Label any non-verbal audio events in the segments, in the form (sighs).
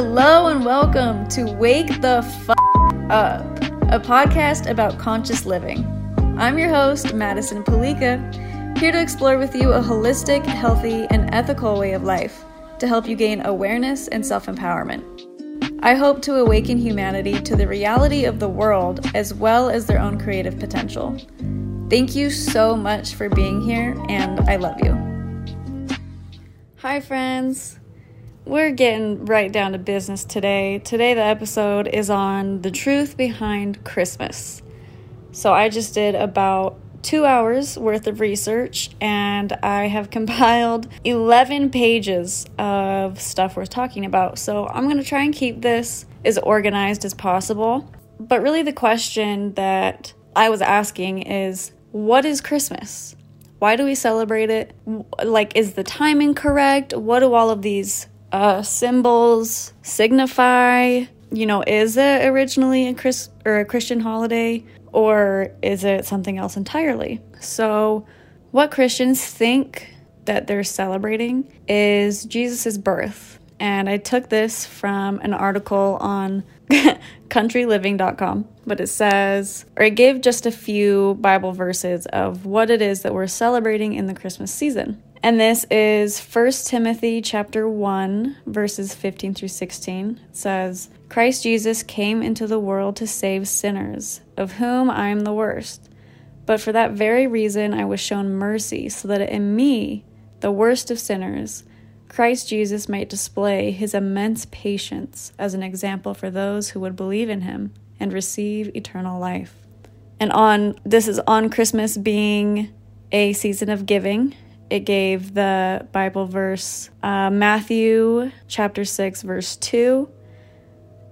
Hello and welcome to Wake the F Up, a podcast about conscious living. I'm your host, Madison Palika, here to explore with you a holistic, healthy, and ethical way of life to help you gain awareness and self empowerment. I hope to awaken humanity to the reality of the world as well as their own creative potential. Thank you so much for being here, and I love you. Hi, friends. We're getting right down to business today. Today, the episode is on the truth behind Christmas. So, I just did about two hours worth of research and I have (laughs) compiled 11 pages of stuff we're talking about. So, I'm going to try and keep this as organized as possible. But really, the question that I was asking is what is Christmas? Why do we celebrate it? Like, is the timing correct? What do all of these uh, symbols signify? You know, is it originally a Chris or a Christian holiday, or is it something else entirely? So, what Christians think that they're celebrating is Jesus' birth. And I took this from an article on (laughs) countryliving.com, but it says, or it gave just a few Bible verses of what it is that we're celebrating in the Christmas season. And this is 1 Timothy chapter 1 verses 15 through 16. It says, Christ Jesus came into the world to save sinners, of whom I am the worst. But for that very reason I was shown mercy, so that in me, the worst of sinners, Christ Jesus might display his immense patience as an example for those who would believe in him and receive eternal life. And on this is on Christmas being a season of giving it gave the Bible verse uh, Matthew chapter 6, verse 2.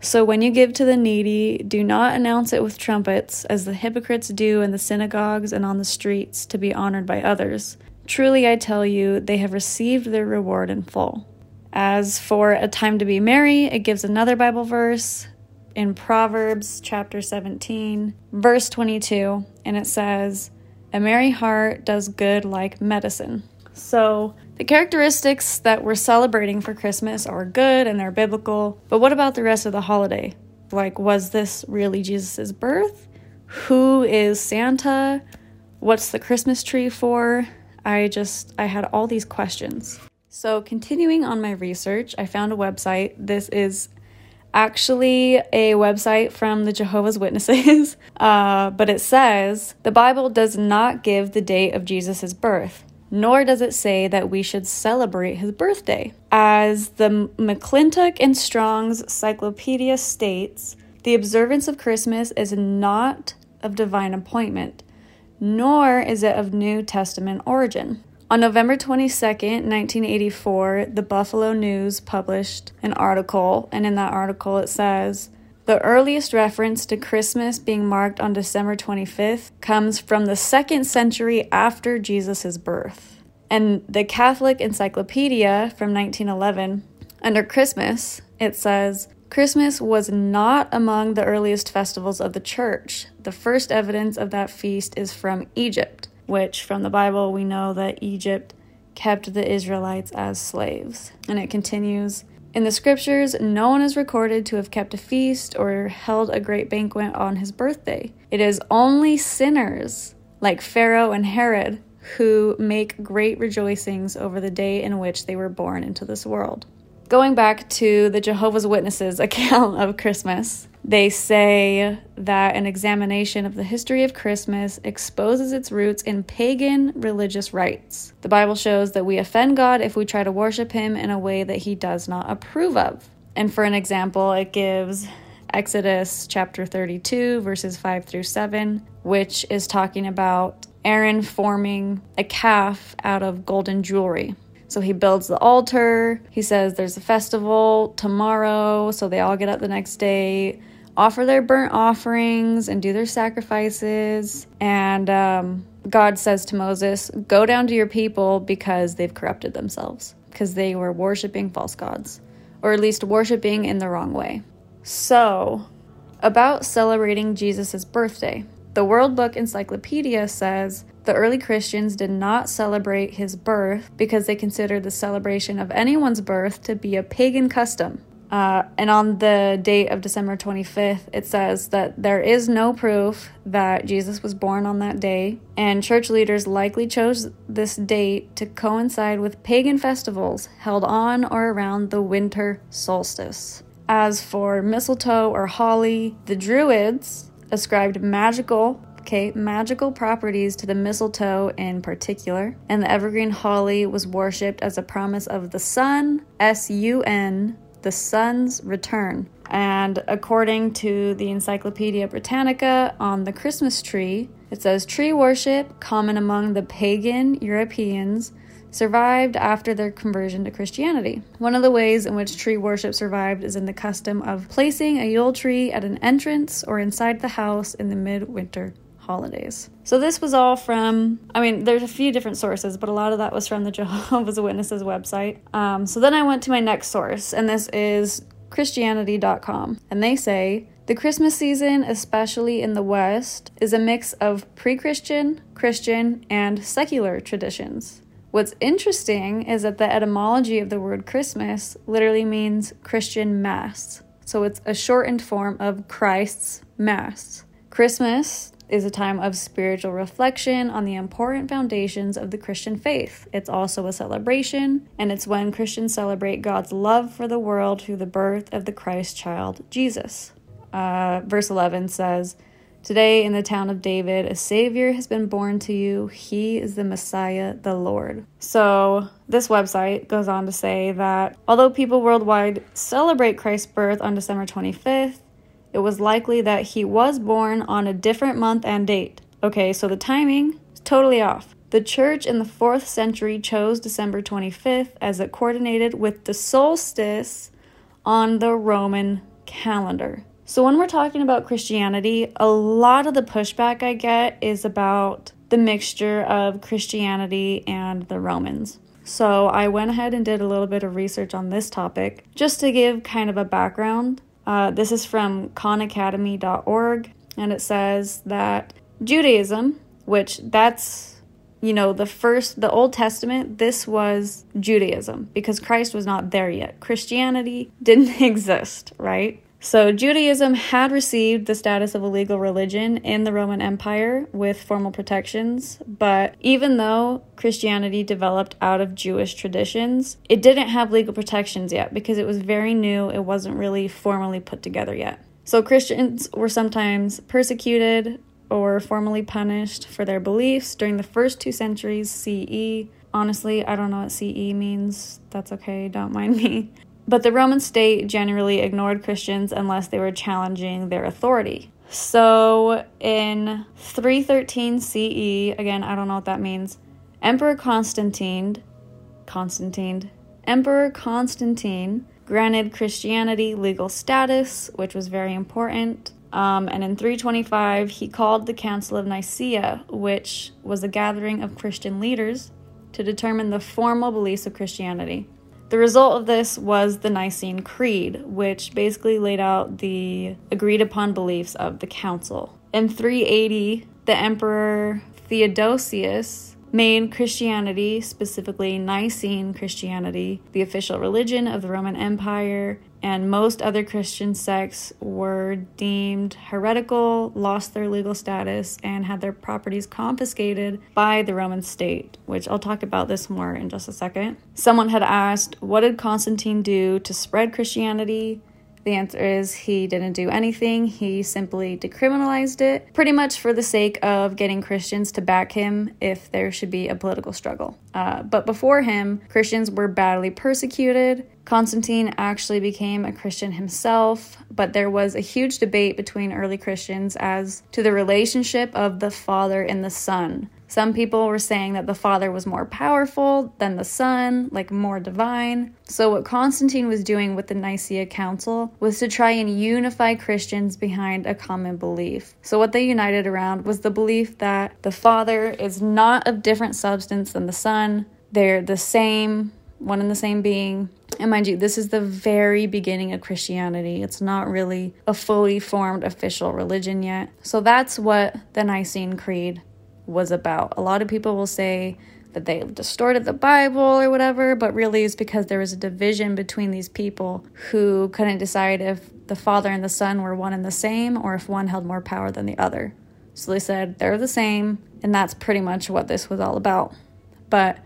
So when you give to the needy, do not announce it with trumpets, as the hypocrites do in the synagogues and on the streets to be honored by others. Truly I tell you, they have received their reward in full. As for a time to be merry, it gives another Bible verse in Proverbs chapter 17, verse 22, and it says, a merry heart does good like medicine. So, the characteristics that we're celebrating for Christmas are good and they're biblical, but what about the rest of the holiday? Like, was this really Jesus' birth? Who is Santa? What's the Christmas tree for? I just, I had all these questions. So, continuing on my research, I found a website. This is actually a website from the Jehovah's Witnesses, (laughs) uh, but it says the Bible does not give the date of Jesus' birth, nor does it say that we should celebrate his birthday. As the McClintock and Strong's Cyclopedia states, the observance of Christmas is not of divine appointment, nor is it of New Testament origin. On November 22, 1984, the Buffalo News published an article, and in that article it says, the earliest reference to Christmas being marked on December 25th comes from the second century after Jesus' birth. And the Catholic Encyclopedia from 1911, under Christmas, it says, Christmas was not among the earliest festivals of the church. The first evidence of that feast is from Egypt which from the Bible we know that Egypt kept the Israelites as slaves. And it continues In the scriptures, no one is recorded to have kept a feast or held a great banquet on his birthday. It is only sinners, like Pharaoh and Herod, who make great rejoicings over the day in which they were born into this world. Going back to the Jehovah's Witnesses (laughs) account of Christmas, they say that an examination of the history of Christmas exposes its roots in pagan religious rites. The Bible shows that we offend God if we try to worship Him in a way that He does not approve of. And for an example, it gives Exodus chapter 32, verses 5 through 7, which is talking about Aaron forming a calf out of golden jewelry. So he builds the altar. He says there's a festival tomorrow. So they all get up the next day offer their burnt offerings and do their sacrifices. And um, God says to Moses, Go down to your people because they've corrupted themselves, because they were worshiping false gods, or at least worshiping in the wrong way. So, about celebrating Jesus' birthday. The World Book Encyclopedia says the early Christians did not celebrate his birth because they considered the celebration of anyone's birth to be a pagan custom Uh, and on the date of December 25th, it says that there is no proof that Jesus was born on that day, and church leaders likely chose this date to coincide with pagan festivals held on or around the winter solstice. As for mistletoe or holly, the Druids ascribed magical okay, magical properties to the mistletoe in particular, and the evergreen holly was worshipped as a promise of the sun, S U N, the sun's return. And according to the Encyclopedia Britannica on the Christmas tree, it says tree worship, common among the pagan Europeans, survived after their conversion to Christianity. One of the ways in which tree worship survived is in the custom of placing a Yule tree at an entrance or inside the house in the midwinter holidays. So this was all from, I mean, there's a few different sources, but a lot of that was from the (laughs) Jehovah's Witnesses website. Um, so then I went to my next source, and this is Christianity.com. And they say, the Christmas season, especially in the West, is a mix of pre Christian, Christian, and secular traditions. What's interesting is that the etymology of the word Christmas literally means Christian Mass. So it's a shortened form of Christ's Mass. Christmas, is a time of spiritual reflection on the important foundations of the Christian faith. It's also a celebration, and it's when Christians celebrate God's love for the world through the birth of the Christ child, Jesus. Uh, verse 11 says, Today in the town of David, a Savior has been born to you. He is the Messiah, the Lord. So, this website goes on to say that although people worldwide celebrate Christ's birth on December 25th, it was likely that he was born on a different month and date. Okay, so the timing is totally off. The church in the 4th century chose December 25th as it coordinated with the solstice on the Roman calendar. So, when we're talking about Christianity, a lot of the pushback I get is about the mixture of Christianity and the Romans. So, I went ahead and did a little bit of research on this topic just to give kind of a background. Uh, this is from khanacademy.org, and it says that Judaism, which that's, you know, the first, the Old Testament, this was Judaism because Christ was not there yet. Christianity didn't (laughs) exist, right? So, Judaism had received the status of a legal religion in the Roman Empire with formal protections, but even though Christianity developed out of Jewish traditions, it didn't have legal protections yet because it was very new, it wasn't really formally put together yet. So, Christians were sometimes persecuted or formally punished for their beliefs during the first two centuries CE. Honestly, I don't know what CE means. That's okay, don't mind me. But the Roman state generally ignored Christians unless they were challenging their authority. So in 313 CE, again, I don't know what that means, Emperor Constantine, Constantine, Emperor Constantine granted Christianity legal status, which was very important. Um, and in 325, he called the Council of Nicaea, which was a gathering of Christian leaders to determine the formal beliefs of Christianity. The result of this was the Nicene Creed, which basically laid out the agreed upon beliefs of the council. In 380, the Emperor Theodosius made Christianity, specifically Nicene Christianity, the official religion of the Roman Empire, and most other Christian sects were deemed heretical, lost their legal status, and had their properties confiscated by the Roman state, which I'll talk about this more in just a second. Someone had asked, What did Constantine do to spread Christianity? The answer is he didn't do anything. He simply decriminalized it, pretty much for the sake of getting Christians to back him if there should be a political struggle. Uh, but before him, Christians were badly persecuted. Constantine actually became a Christian himself, but there was a huge debate between early Christians as to the relationship of the Father and the Son. Some people were saying that the Father was more powerful than the Son, like more divine. So, what Constantine was doing with the Nicaea Council was to try and unify Christians behind a common belief. So, what they united around was the belief that the Father is not of different substance than the Son, they're the same, one and the same being. And mind you, this is the very beginning of Christianity. It's not really a fully formed official religion yet. So, that's what the Nicene Creed was about. A lot of people will say that they distorted the Bible or whatever, but really it's because there was a division between these people who couldn't decide if the Father and the Son were one and the same or if one held more power than the other. So they said they're the same, and that's pretty much what this was all about. But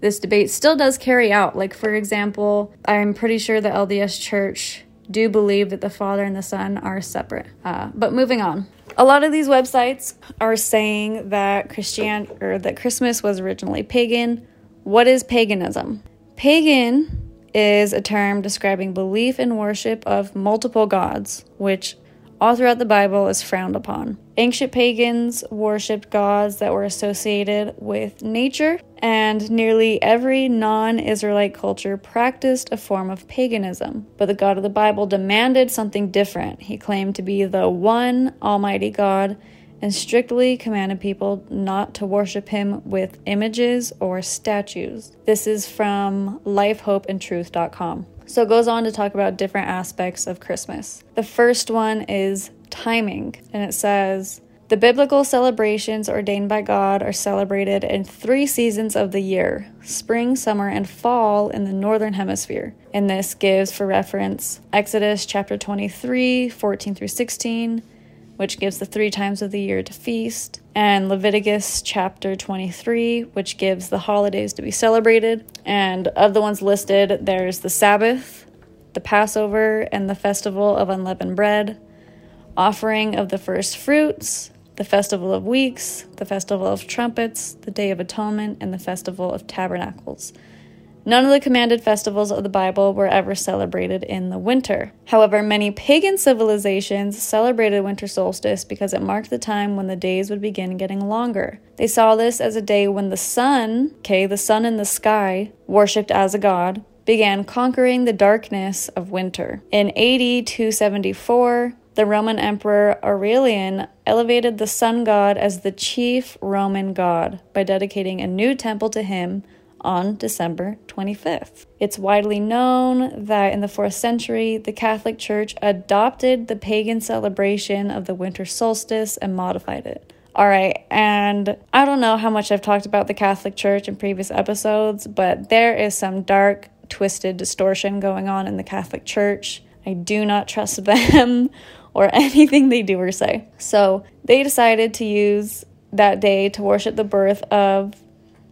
this debate still does carry out. Like, for example, I'm pretty sure the LDS Church do believe that the Father and the Son are separate. Uh, but moving on. A lot of these websites are saying that Christian or that Christmas was originally pagan. What is paganism? Pagan is a term describing belief and worship of multiple gods, which all throughout the Bible is frowned upon. Ancient pagans worshipped gods that were associated with nature, and nearly every non Israelite culture practiced a form of paganism. But the God of the Bible demanded something different. He claimed to be the one Almighty God and strictly commanded people not to worship him with images or statues. This is from lifehopeandtruth.com. So it goes on to talk about different aspects of Christmas. The first one is timing, and it says, the biblical celebrations ordained by God are celebrated in three seasons of the year spring, summer, and fall in the northern hemisphere. And this gives for reference Exodus chapter 23, 14 through 16, which gives the three times of the year to feast, and Leviticus chapter 23, which gives the holidays to be celebrated. And of the ones listed, there's the Sabbath, the Passover, and the festival of unleavened bread, offering of the first fruits, the festival of weeks, the festival of trumpets, the day of atonement, and the festival of tabernacles. None of the commanded festivals of the Bible were ever celebrated in the winter. However, many pagan civilizations celebrated winter solstice because it marked the time when the days would begin getting longer. They saw this as a day when the sun, okay, the sun in the sky, worshipped as a god, began conquering the darkness of winter. In AD 274, the Roman Emperor Aurelian elevated the sun god as the chief Roman god by dedicating a new temple to him on December 25th. It's widely known that in the 4th century, the Catholic Church adopted the pagan celebration of the winter solstice and modified it. All right, and I don't know how much I've talked about the Catholic Church in previous episodes, but there is some dark, twisted distortion going on in the Catholic Church. I do not trust (laughs) them or anything they do or say. So they decided to use that day to worship the birth of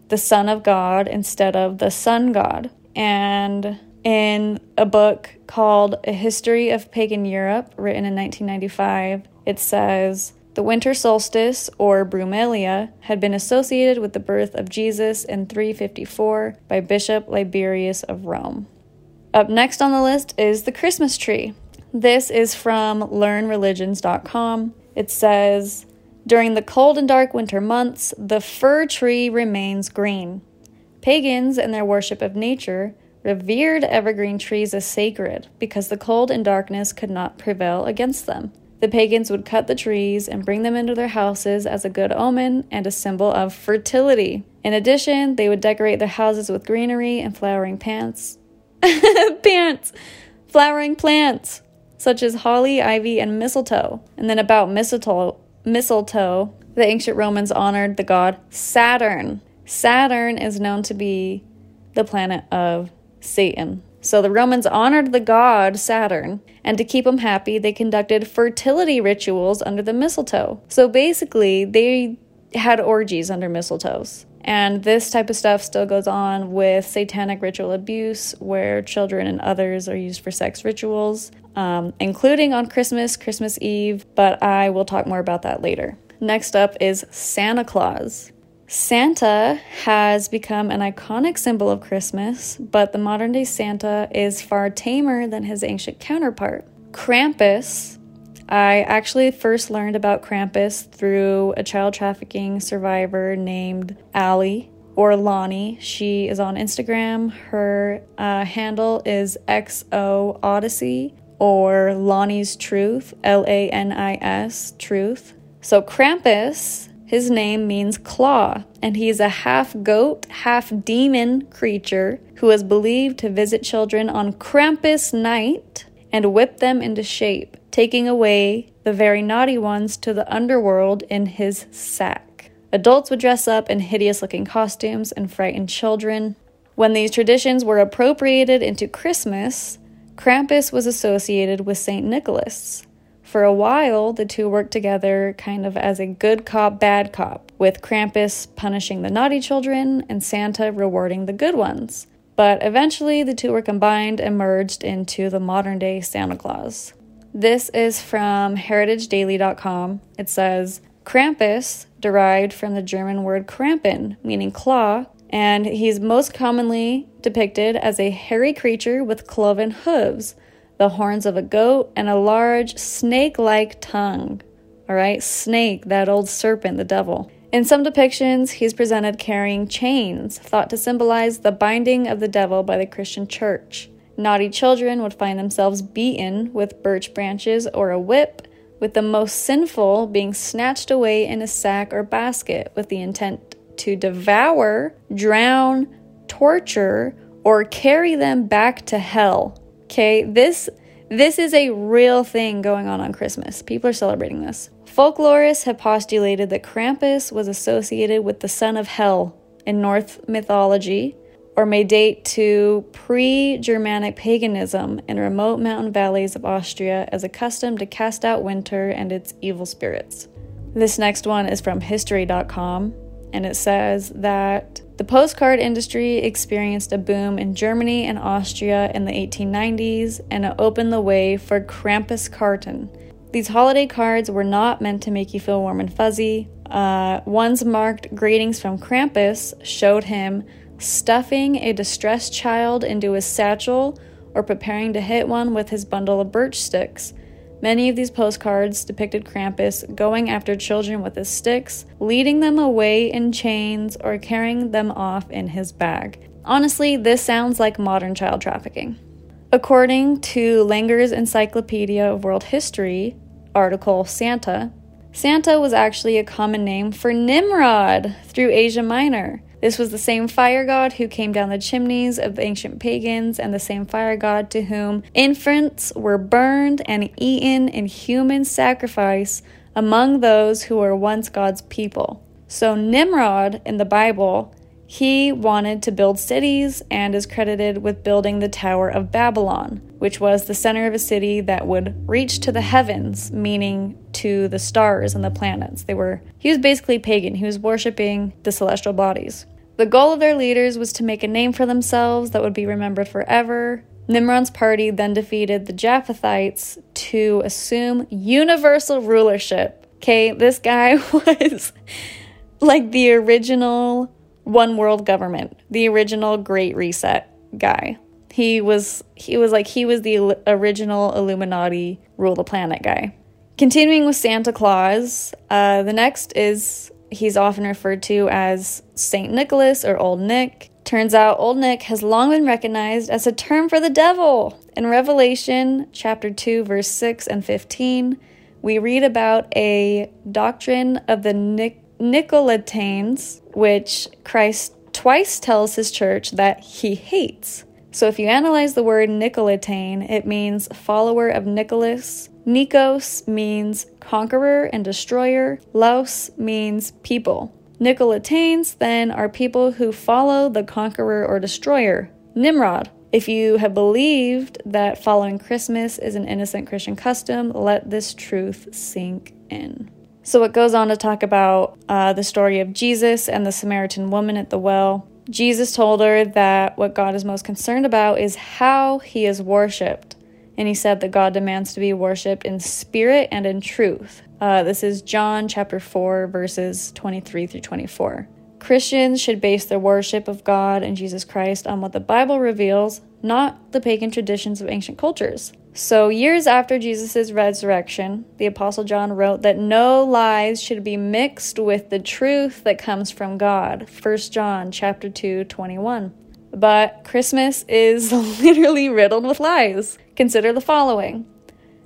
the Son of God instead of the Sun God. And in a book called A History of Pagan Europe, written in 1995, it says the winter solstice, or Brumalia, had been associated with the birth of Jesus in 354 by Bishop Liberius of Rome. Up next on the list is the Christmas tree. This is from learnreligions.com. It says, during the cold and dark winter months, the fir tree remains green. Pagans, in their worship of nature, revered evergreen trees as sacred because the cold and darkness could not prevail against them. The pagans would cut the trees and bring them into their houses as a good omen and a symbol of fertility. In addition, they would decorate their houses with greenery and flowering plants. (laughs) plants! Flowering plants! Such as holly, ivy, and mistletoe. And then about mistletoe, mistletoe, the ancient Romans honored the god Saturn. Saturn is known to be the planet of Satan. So the Romans honored the god Saturn, and to keep him happy, they conducted fertility rituals under the mistletoe. So basically, they had orgies under mistletoes. And this type of stuff still goes on with satanic ritual abuse, where children and others are used for sex rituals, um, including on Christmas, Christmas Eve, but I will talk more about that later. Next up is Santa Claus. Santa has become an iconic symbol of Christmas, but the modern day Santa is far tamer than his ancient counterpart. Krampus I actually first learned about Krampus through a child trafficking survivor named Allie or Lonnie. She is on Instagram. Her uh, handle is XO Odyssey or Lonnie's Truth, L A N I S, Truth. So Krampus, his name means claw, and he is a half goat, half demon creature who is believed to visit children on Krampus night and whip them into shape taking away the very naughty ones to the underworld in his sack. Adults would dress up in hideous looking costumes and frighten children. When these traditions were appropriated into Christmas, Krampus was associated with St. Nicholas. For a while, the two worked together kind of as a good cop, bad cop, with Krampus punishing the naughty children and Santa rewarding the good ones. But eventually, the two were combined and merged into the modern day Santa Claus. This is from heritagedaily.com. It says Krampus derived from the German word Krampen, meaning claw, and he's most commonly depicted as a hairy creature with cloven hooves the horns of a goat, and a large snake like tongue. All right, snake, that old serpent, the devil. In some depictions, he's presented carrying chains, thought to symbolize the binding of the devil by the Christian church. Naughty children would find themselves beaten with birch branches or a whip, with the most sinful being snatched away in a sack or basket with the intent to devour, drown, torture, or carry them back to hell. Okay, this this is a real thing going on on Christmas. People are celebrating this. Folklorists have postulated that Krampus was associated with the son of hell in Norse mythology, or may date to pre Germanic paganism in remote mountain valleys of Austria as a custom to cast out winter and its evil spirits. This next one is from History.com, and it says that the postcard industry experienced a boom in Germany and Austria in the 1890s, and it opened the way for Krampuskarten. These holiday cards were not meant to make you feel warm and fuzzy. Uh, ones marked greetings from Krampus showed him stuffing a distressed child into his satchel or preparing to hit one with his bundle of birch sticks. Many of these postcards depicted Krampus going after children with his sticks, leading them away in chains, or carrying them off in his bag. Honestly, this sounds like modern child trafficking. According to Langer's Encyclopedia of World History article Santa, Santa was actually a common name for Nimrod through Asia Minor. This was the same fire god who came down the chimneys of ancient pagans, and the same fire god to whom infants were burned and eaten in human sacrifice among those who were once God's people. So, Nimrod in the Bible, he wanted to build cities and is credited with building the Tower of Babylon, which was the center of a city that would reach to the heavens, meaning to the stars and the planets. They were he was basically pagan. He was worshiping the celestial bodies. The goal of their leaders was to make a name for themselves that would be remembered forever. Nimrod's party then defeated the Japhethites to assume universal rulership. Okay, this guy (laughs) was like the original one world government, the original Great Reset guy. He was he was like he was the original Illuminati rule the planet guy. Continuing with Santa Claus, uh, the next is He's often referred to as St. Nicholas or Old Nick. Turns out Old Nick has long been recognized as a term for the devil. In Revelation chapter 2 verse 6 and 15, we read about a doctrine of the Nic- Nicolaitanes, which Christ twice tells his church that he hates. So if you analyze the word Nicolaitan, it means follower of Nicholas Nikos means conqueror and destroyer. Laos means people. Nicolaitanes then are people who follow the conqueror or destroyer. Nimrod. If you have believed that following Christmas is an innocent Christian custom, let this truth sink in. So it goes on to talk about uh, the story of Jesus and the Samaritan woman at the well. Jesus told her that what God is most concerned about is how he is worshiped and he said that God demands to be worshiped in spirit and in truth. Uh, this is John chapter 4, verses 23 through 24. Christians should base their worship of God and Jesus Christ on what the Bible reveals, not the pagan traditions of ancient cultures. So, years after Jesus' resurrection, the Apostle John wrote that no lies should be mixed with the truth that comes from God. 1 John chapter 2, 21. But Christmas is (laughs) literally riddled with lies. Consider the following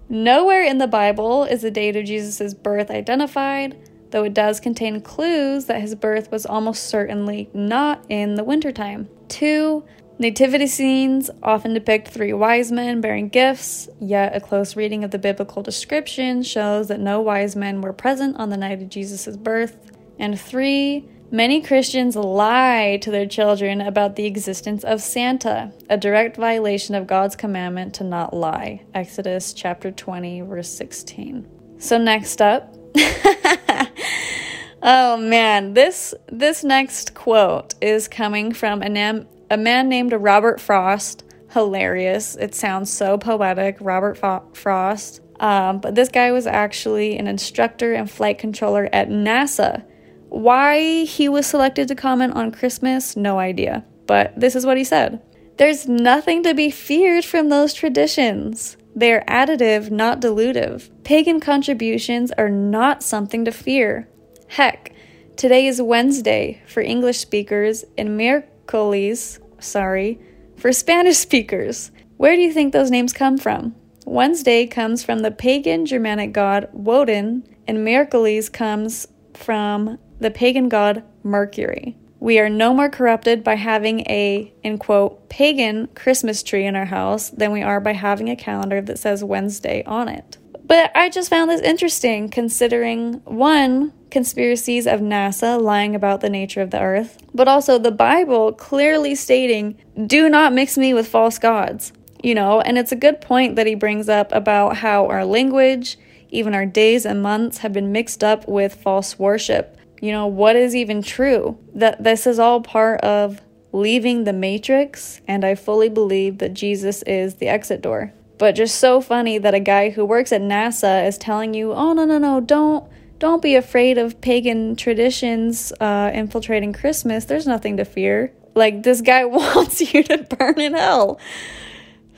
Nowhere in the Bible is the date of Jesus' birth identified, though it does contain clues that his birth was almost certainly not in the wintertime. Two, nativity scenes often depict three wise men bearing gifts, yet a close reading of the biblical description shows that no wise men were present on the night of Jesus' birth. And three, many Christians lie to their children about the existence of Santa, a direct violation of God's commandment to not lie. Exodus chapter 20, verse 16. So, next up, (laughs) (laughs) oh man, this this next quote is coming from a, nam- a man named Robert Frost. Hilarious. It sounds so poetic. Robert Fo- Frost. Um, but this guy was actually an instructor and flight controller at NASA. Why he was selected to comment on Christmas, no idea. But this is what he said There's nothing to be feared from those traditions. They are additive, not dilutive. Pagan contributions are not something to fear. Heck, today is Wednesday for English speakers and miércoles, sorry, for Spanish speakers. Where do you think those names come from? Wednesday comes from the pagan Germanic god Woden, and miércoles comes from the pagan god Mercury. We are no more corrupted by having a, in quote, pagan Christmas tree in our house than we are by having a calendar that says Wednesday on it. But I just found this interesting considering one, conspiracies of NASA lying about the nature of the earth, but also the Bible clearly stating, do not mix me with false gods. You know, and it's a good point that he brings up about how our language, even our days and months, have been mixed up with false worship you know, what is even true? That this is all part of leaving the matrix, and I fully believe that Jesus is the exit door. But just so funny that a guy who works at NASA is telling you, "Oh no, no, no, don't don't be afraid of pagan traditions uh, infiltrating Christmas. There's nothing to fear." Like this guy (laughs) wants you to burn in hell.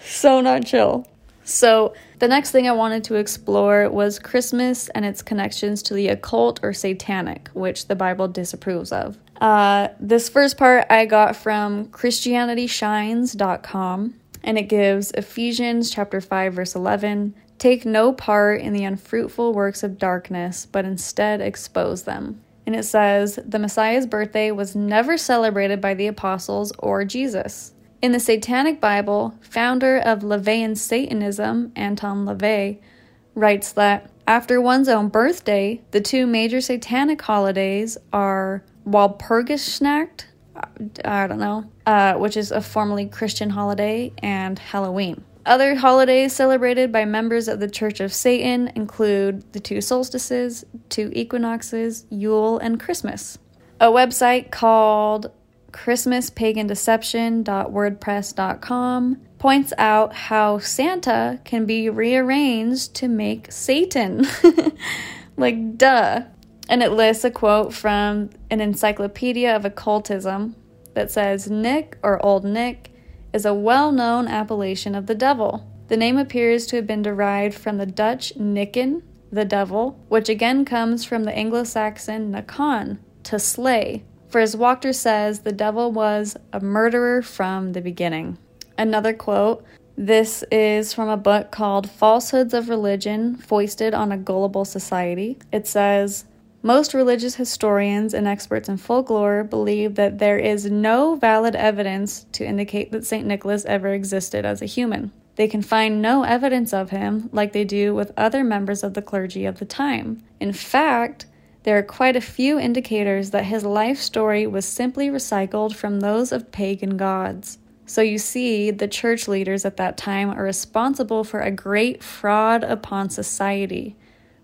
So not chill. So the next thing I wanted to explore was Christmas and its connections to the occult or satanic, which the Bible disapproves of. Uh, this first part I got from ChristianityShines.com, and it gives Ephesians chapter 5 verse 11, take no part in the unfruitful works of darkness, but instead expose them. And it says, the Messiah's birthday was never celebrated by the apostles or Jesus. In the Satanic Bible, founder of LaVeyan Satanism, Anton LaVey, writes that after one's own birthday, the two major satanic holidays are Walpurgisnacht, I don't know, uh, which is a formerly Christian holiday, and Halloween. Other holidays celebrated by members of the Church of Satan include the two solstices, two equinoxes, Yule, and Christmas. A website called christmaspagandeception.wordpress.com points out how Santa can be rearranged to make Satan. (laughs) like, duh. And it lists a quote from an encyclopedia of occultism that says Nick or Old Nick is a well known appellation of the devil. The name appears to have been derived from the Dutch Nicken, the devil, which again comes from the Anglo Saxon Nakan, to slay, for as Wachter says, the devil was a murderer from the beginning. Another quote this is from a book called Falsehoods of Religion Foisted on a Gullible Society. It says, most religious historians and experts in folklore believe that there is no valid evidence to indicate that St. Nicholas ever existed as a human. They can find no evidence of him like they do with other members of the clergy of the time. In fact, there are quite a few indicators that his life story was simply recycled from those of pagan gods. So you see, the church leaders at that time are responsible for a great fraud upon society,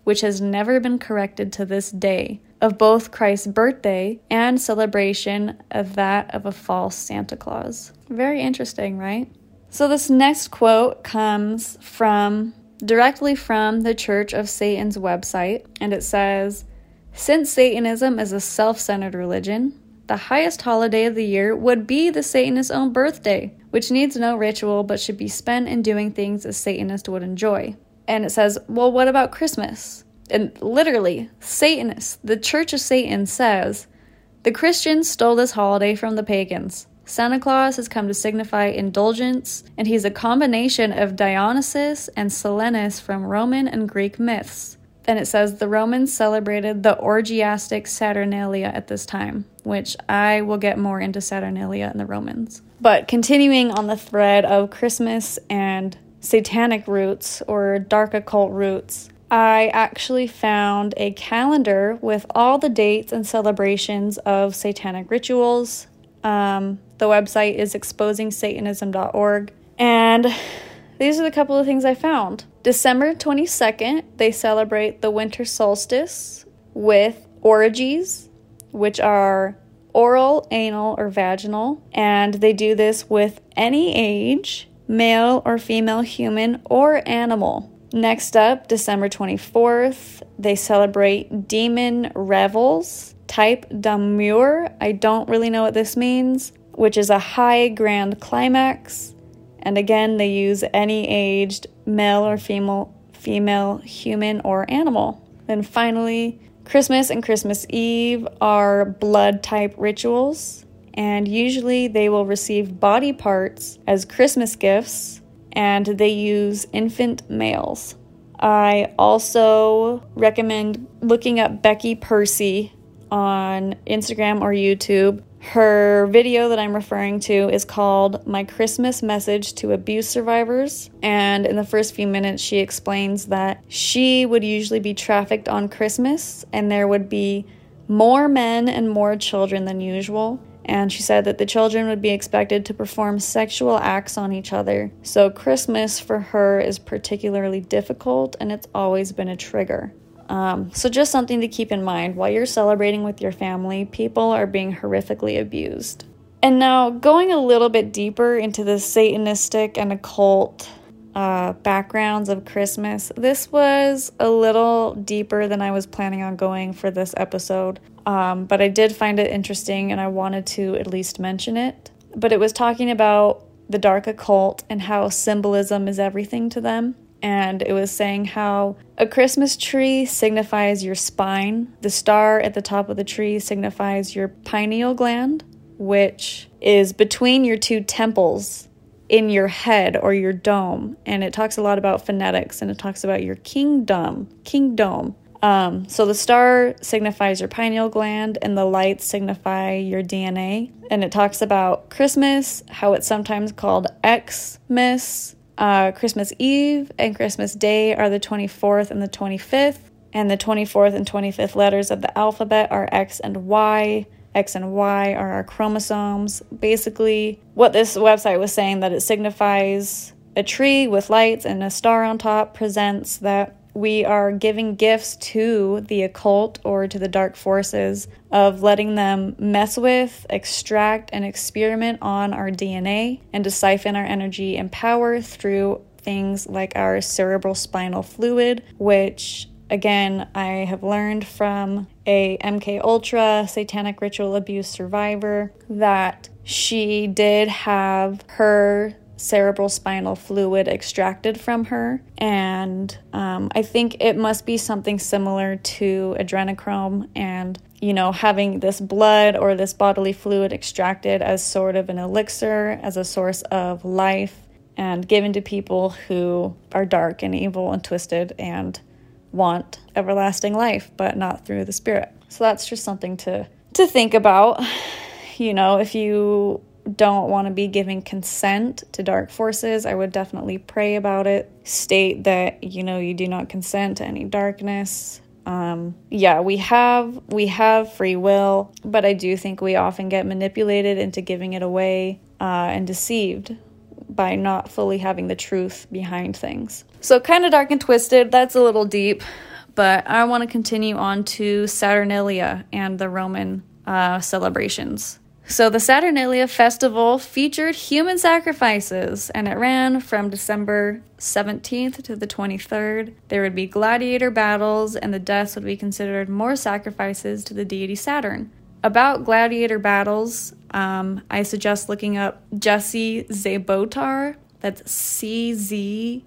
which has never been corrected to this day, of both Christ's birthday and celebration of that of a false Santa Claus. Very interesting, right? So this next quote comes from directly from the Church of Satan's website, and it says, since Satanism is a self centered religion, the highest holiday of the year would be the Satanist's own birthday, which needs no ritual but should be spent in doing things a Satanist would enjoy. And it says, well, what about Christmas? And literally, Satanists, the Church of Satan says, the Christians stole this holiday from the pagans. Santa Claus has come to signify indulgence, and he's a combination of Dionysus and Silenus from Roman and Greek myths. And it says the Romans celebrated the orgiastic Saturnalia at this time, which I will get more into Saturnalia and the Romans. But continuing on the thread of Christmas and satanic roots or dark occult roots, I actually found a calendar with all the dates and celebrations of satanic rituals. Um, the website is exposingsatanism.org. And these are the couple of things I found. December 22nd, they celebrate the winter solstice with orgies, which are oral, anal, or vaginal. And they do this with any age, male or female human or animal. Next up, December 24th, they celebrate demon revels, type d'amour. I don't really know what this means, which is a high grand climax. And again, they use any aged male or female, female, human, or animal. Then finally, Christmas and Christmas Eve are blood type rituals, and usually they will receive body parts as Christmas gifts and they use infant males. I also recommend looking up Becky Percy on Instagram or YouTube. Her video that I'm referring to is called My Christmas Message to Abuse Survivors. And in the first few minutes, she explains that she would usually be trafficked on Christmas and there would be more men and more children than usual and she said that the children would be expected to perform sexual acts on each other. So, Christmas for her is particularly difficult and it's always been a trigger. Um, so, just something to keep in mind while you're celebrating with your family, people are being horrifically abused. And now, going a little bit deeper into the Satanistic and occult uh, backgrounds of Christmas, this was a little deeper than I was planning on going for this episode. Um, but I did find it interesting and I wanted to at least mention it. But it was talking about the dark occult and how symbolism is everything to them. And it was saying how a Christmas tree signifies your spine, the star at the top of the tree signifies your pineal gland, which is between your two temples in your head or your dome. And it talks a lot about phonetics and it talks about your kingdom, kingdom, um, so the star signifies your pineal gland, and the lights signify your DNA. And it talks about Christmas, how it's sometimes called Xmas. Uh, Christmas Eve and Christmas Day are the 24th and the 25th, and the 24th and 25th letters of the alphabet are X and Y. X and Y are our chromosomes. Basically, what this website was saying that it signifies a tree with lights and a star on top presents that we are giving gifts to the occult or to the dark forces of letting them mess with, extract, and experiment on our DNA and to siphon our energy and power through things like our cerebral spinal fluid, which again I have learned from a MK Ultra satanic ritual abuse survivor that she did have her cerebral spinal fluid extracted from her. And um, I think it must be something similar to adrenochrome and, you know, having this blood or this bodily fluid extracted as sort of an elixir, as a source of life, and given to people who are dark and evil and twisted and want everlasting life, but not through the spirit. So that's just something to to think about. (sighs) You know, if you don't want to be giving consent to dark forces, I would definitely pray about it. State that, you know, you do not consent to any darkness. Um, yeah, we have we have free will, but I do think we often get manipulated into giving it away uh, and deceived by not fully having the truth behind things. So, kind of dark and twisted. That's a little deep, but I want to continue on to Saturnalia and the Roman uh, celebrations. So the Saturnalia festival featured human sacrifices and it ran from December 17th to the 23rd. There would be gladiator battles and the deaths would be considered more sacrifices to the deity Saturn. About gladiator battles, um, I suggest looking up Jessie Czebotar. That's C Z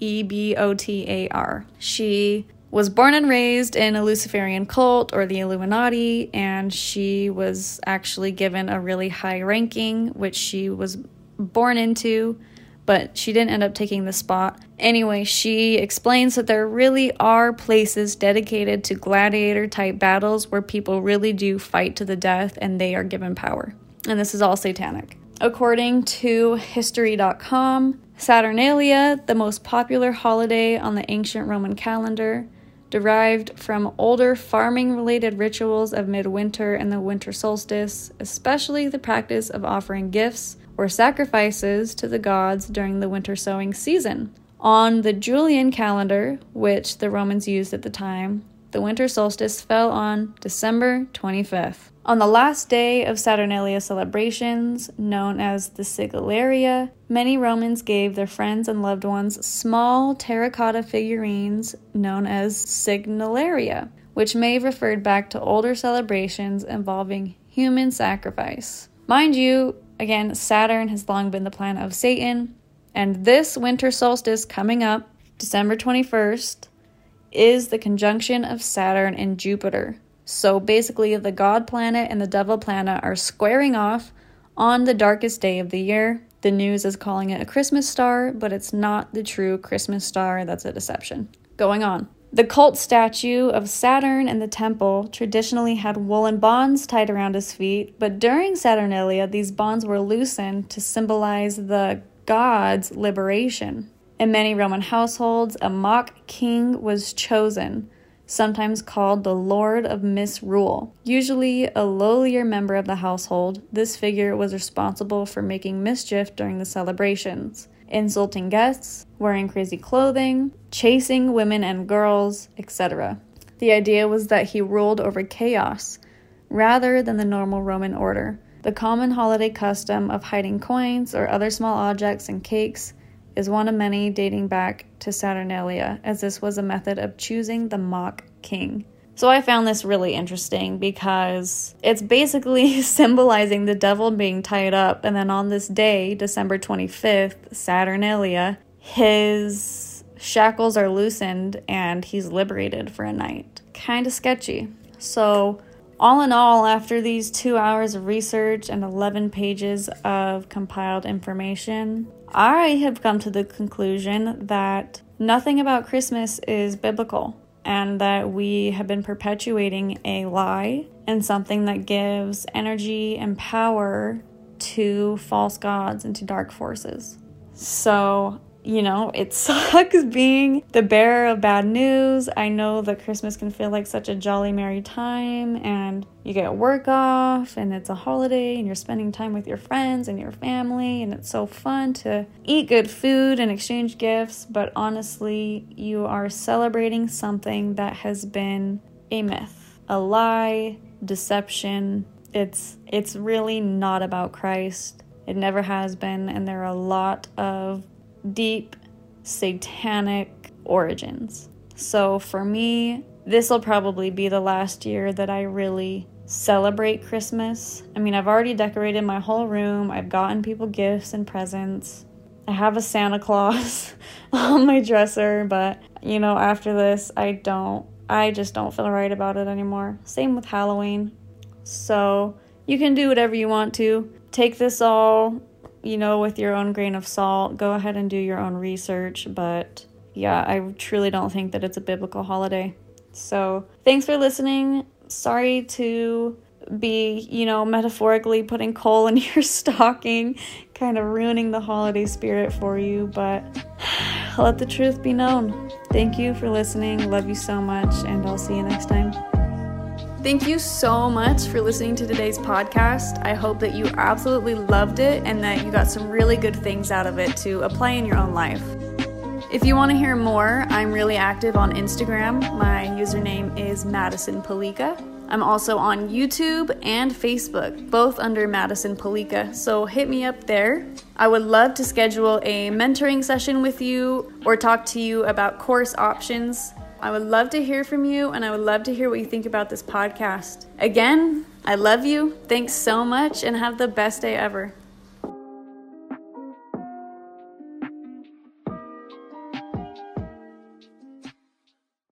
E B O T A R. She was born and raised in a Luciferian cult or the Illuminati, and she was actually given a really high ranking, which she was born into, but she didn't end up taking the spot. Anyway, she explains that there really are places dedicated to gladiator type battles where people really do fight to the death and they are given power. And this is all satanic. According to History.com, Saturnalia, the most popular holiday on the ancient Roman calendar, derived from older farming related rituals of midwinter and the winter solstice, especially the practice of offering gifts or sacrifices to the gods during the winter sowing season. On the Julian calendar, which the Romans used at the time, the winter solstice fell on December 25th. On the last day of Saturnalia celebrations, known as the Sigillaria, many Romans gave their friends and loved ones small terracotta figurines known as sigillaria, which may have referred back to older celebrations involving human sacrifice. Mind you, again, Saturn has long been the planet of Satan, and this winter solstice coming up, December 21st, is the conjunction of Saturn and Jupiter. So basically, the God planet and the devil planet are squaring off on the darkest day of the year. The news is calling it a Christmas star, but it's not the true Christmas star. That's a deception. Going on. The cult statue of Saturn in the temple traditionally had woolen bonds tied around his feet, but during Saturnalia, these bonds were loosened to symbolize the god's liberation. In many Roman households, a mock king was chosen, sometimes called the Lord of Misrule. Usually a lowlier member of the household, this figure was responsible for making mischief during the celebrations, insulting guests, wearing crazy clothing, chasing women and girls, etc. The idea was that he ruled over chaos rather than the normal Roman order. The common holiday custom of hiding coins or other small objects and cakes is one of many dating back to Saturnalia, as this was a method of choosing the mock king. So I found this really interesting because it's basically (laughs) symbolizing the devil being tied up, and then on this day, December 25th, Saturnalia, his shackles are loosened and he's liberated for a night. Kind of sketchy. So all in all, after these two hours of research and 11 pages of compiled information, I have come to the conclusion that nothing about Christmas is biblical and that we have been perpetuating a lie and something that gives energy and power to false gods and to dark forces. So you know, it (laughs) sucks being the bearer of bad news. I know that Christmas can feel like such a jolly, merry time, and you get work off, and it's a holiday, and you're spending time with your friends and your family, and it's so fun to eat good food and exchange gifts. But honestly, you are celebrating something that has been a myth, a lie, deception. It's it's really not about Christ. It never has been, and there are a lot of deep satanic origins. So for me, this will probably be the last year that I really celebrate Christmas. I mean, I've already decorated my whole room, I've gotten people gifts and presents. I have a Santa Claus (laughs) on my dresser, but you know, after this, I don't, I just don't feel right about it anymore. Same with Halloween. So you can do whatever you want to. Take this all you know, with your own grain of salt. Go ahead and do your own research. But yeah, I truly don't think that it's a biblical holiday. So thanks for listening. Sorry to be, you know, metaphorically putting coal in (laughs) your stocking, kind of ruining the holiday spirit for you, but (sighs) let the truth be known. Thank you for listening. Love you so much, and I'll see you next time. Thank you so much for listening to today's podcast. I hope that you absolutely loved it and that you got some really good things out of it to apply in your own life. If you want to hear more, I'm really active on Instagram. My username is Madison Palika. I'm also on YouTube and Facebook, both under Madison Palika, so hit me up there. I would love to schedule a mentoring session with you or talk to you about course options. I would love to hear from you and I would love to hear what you think about this podcast. Again, I love you. Thanks so much and have the best day ever.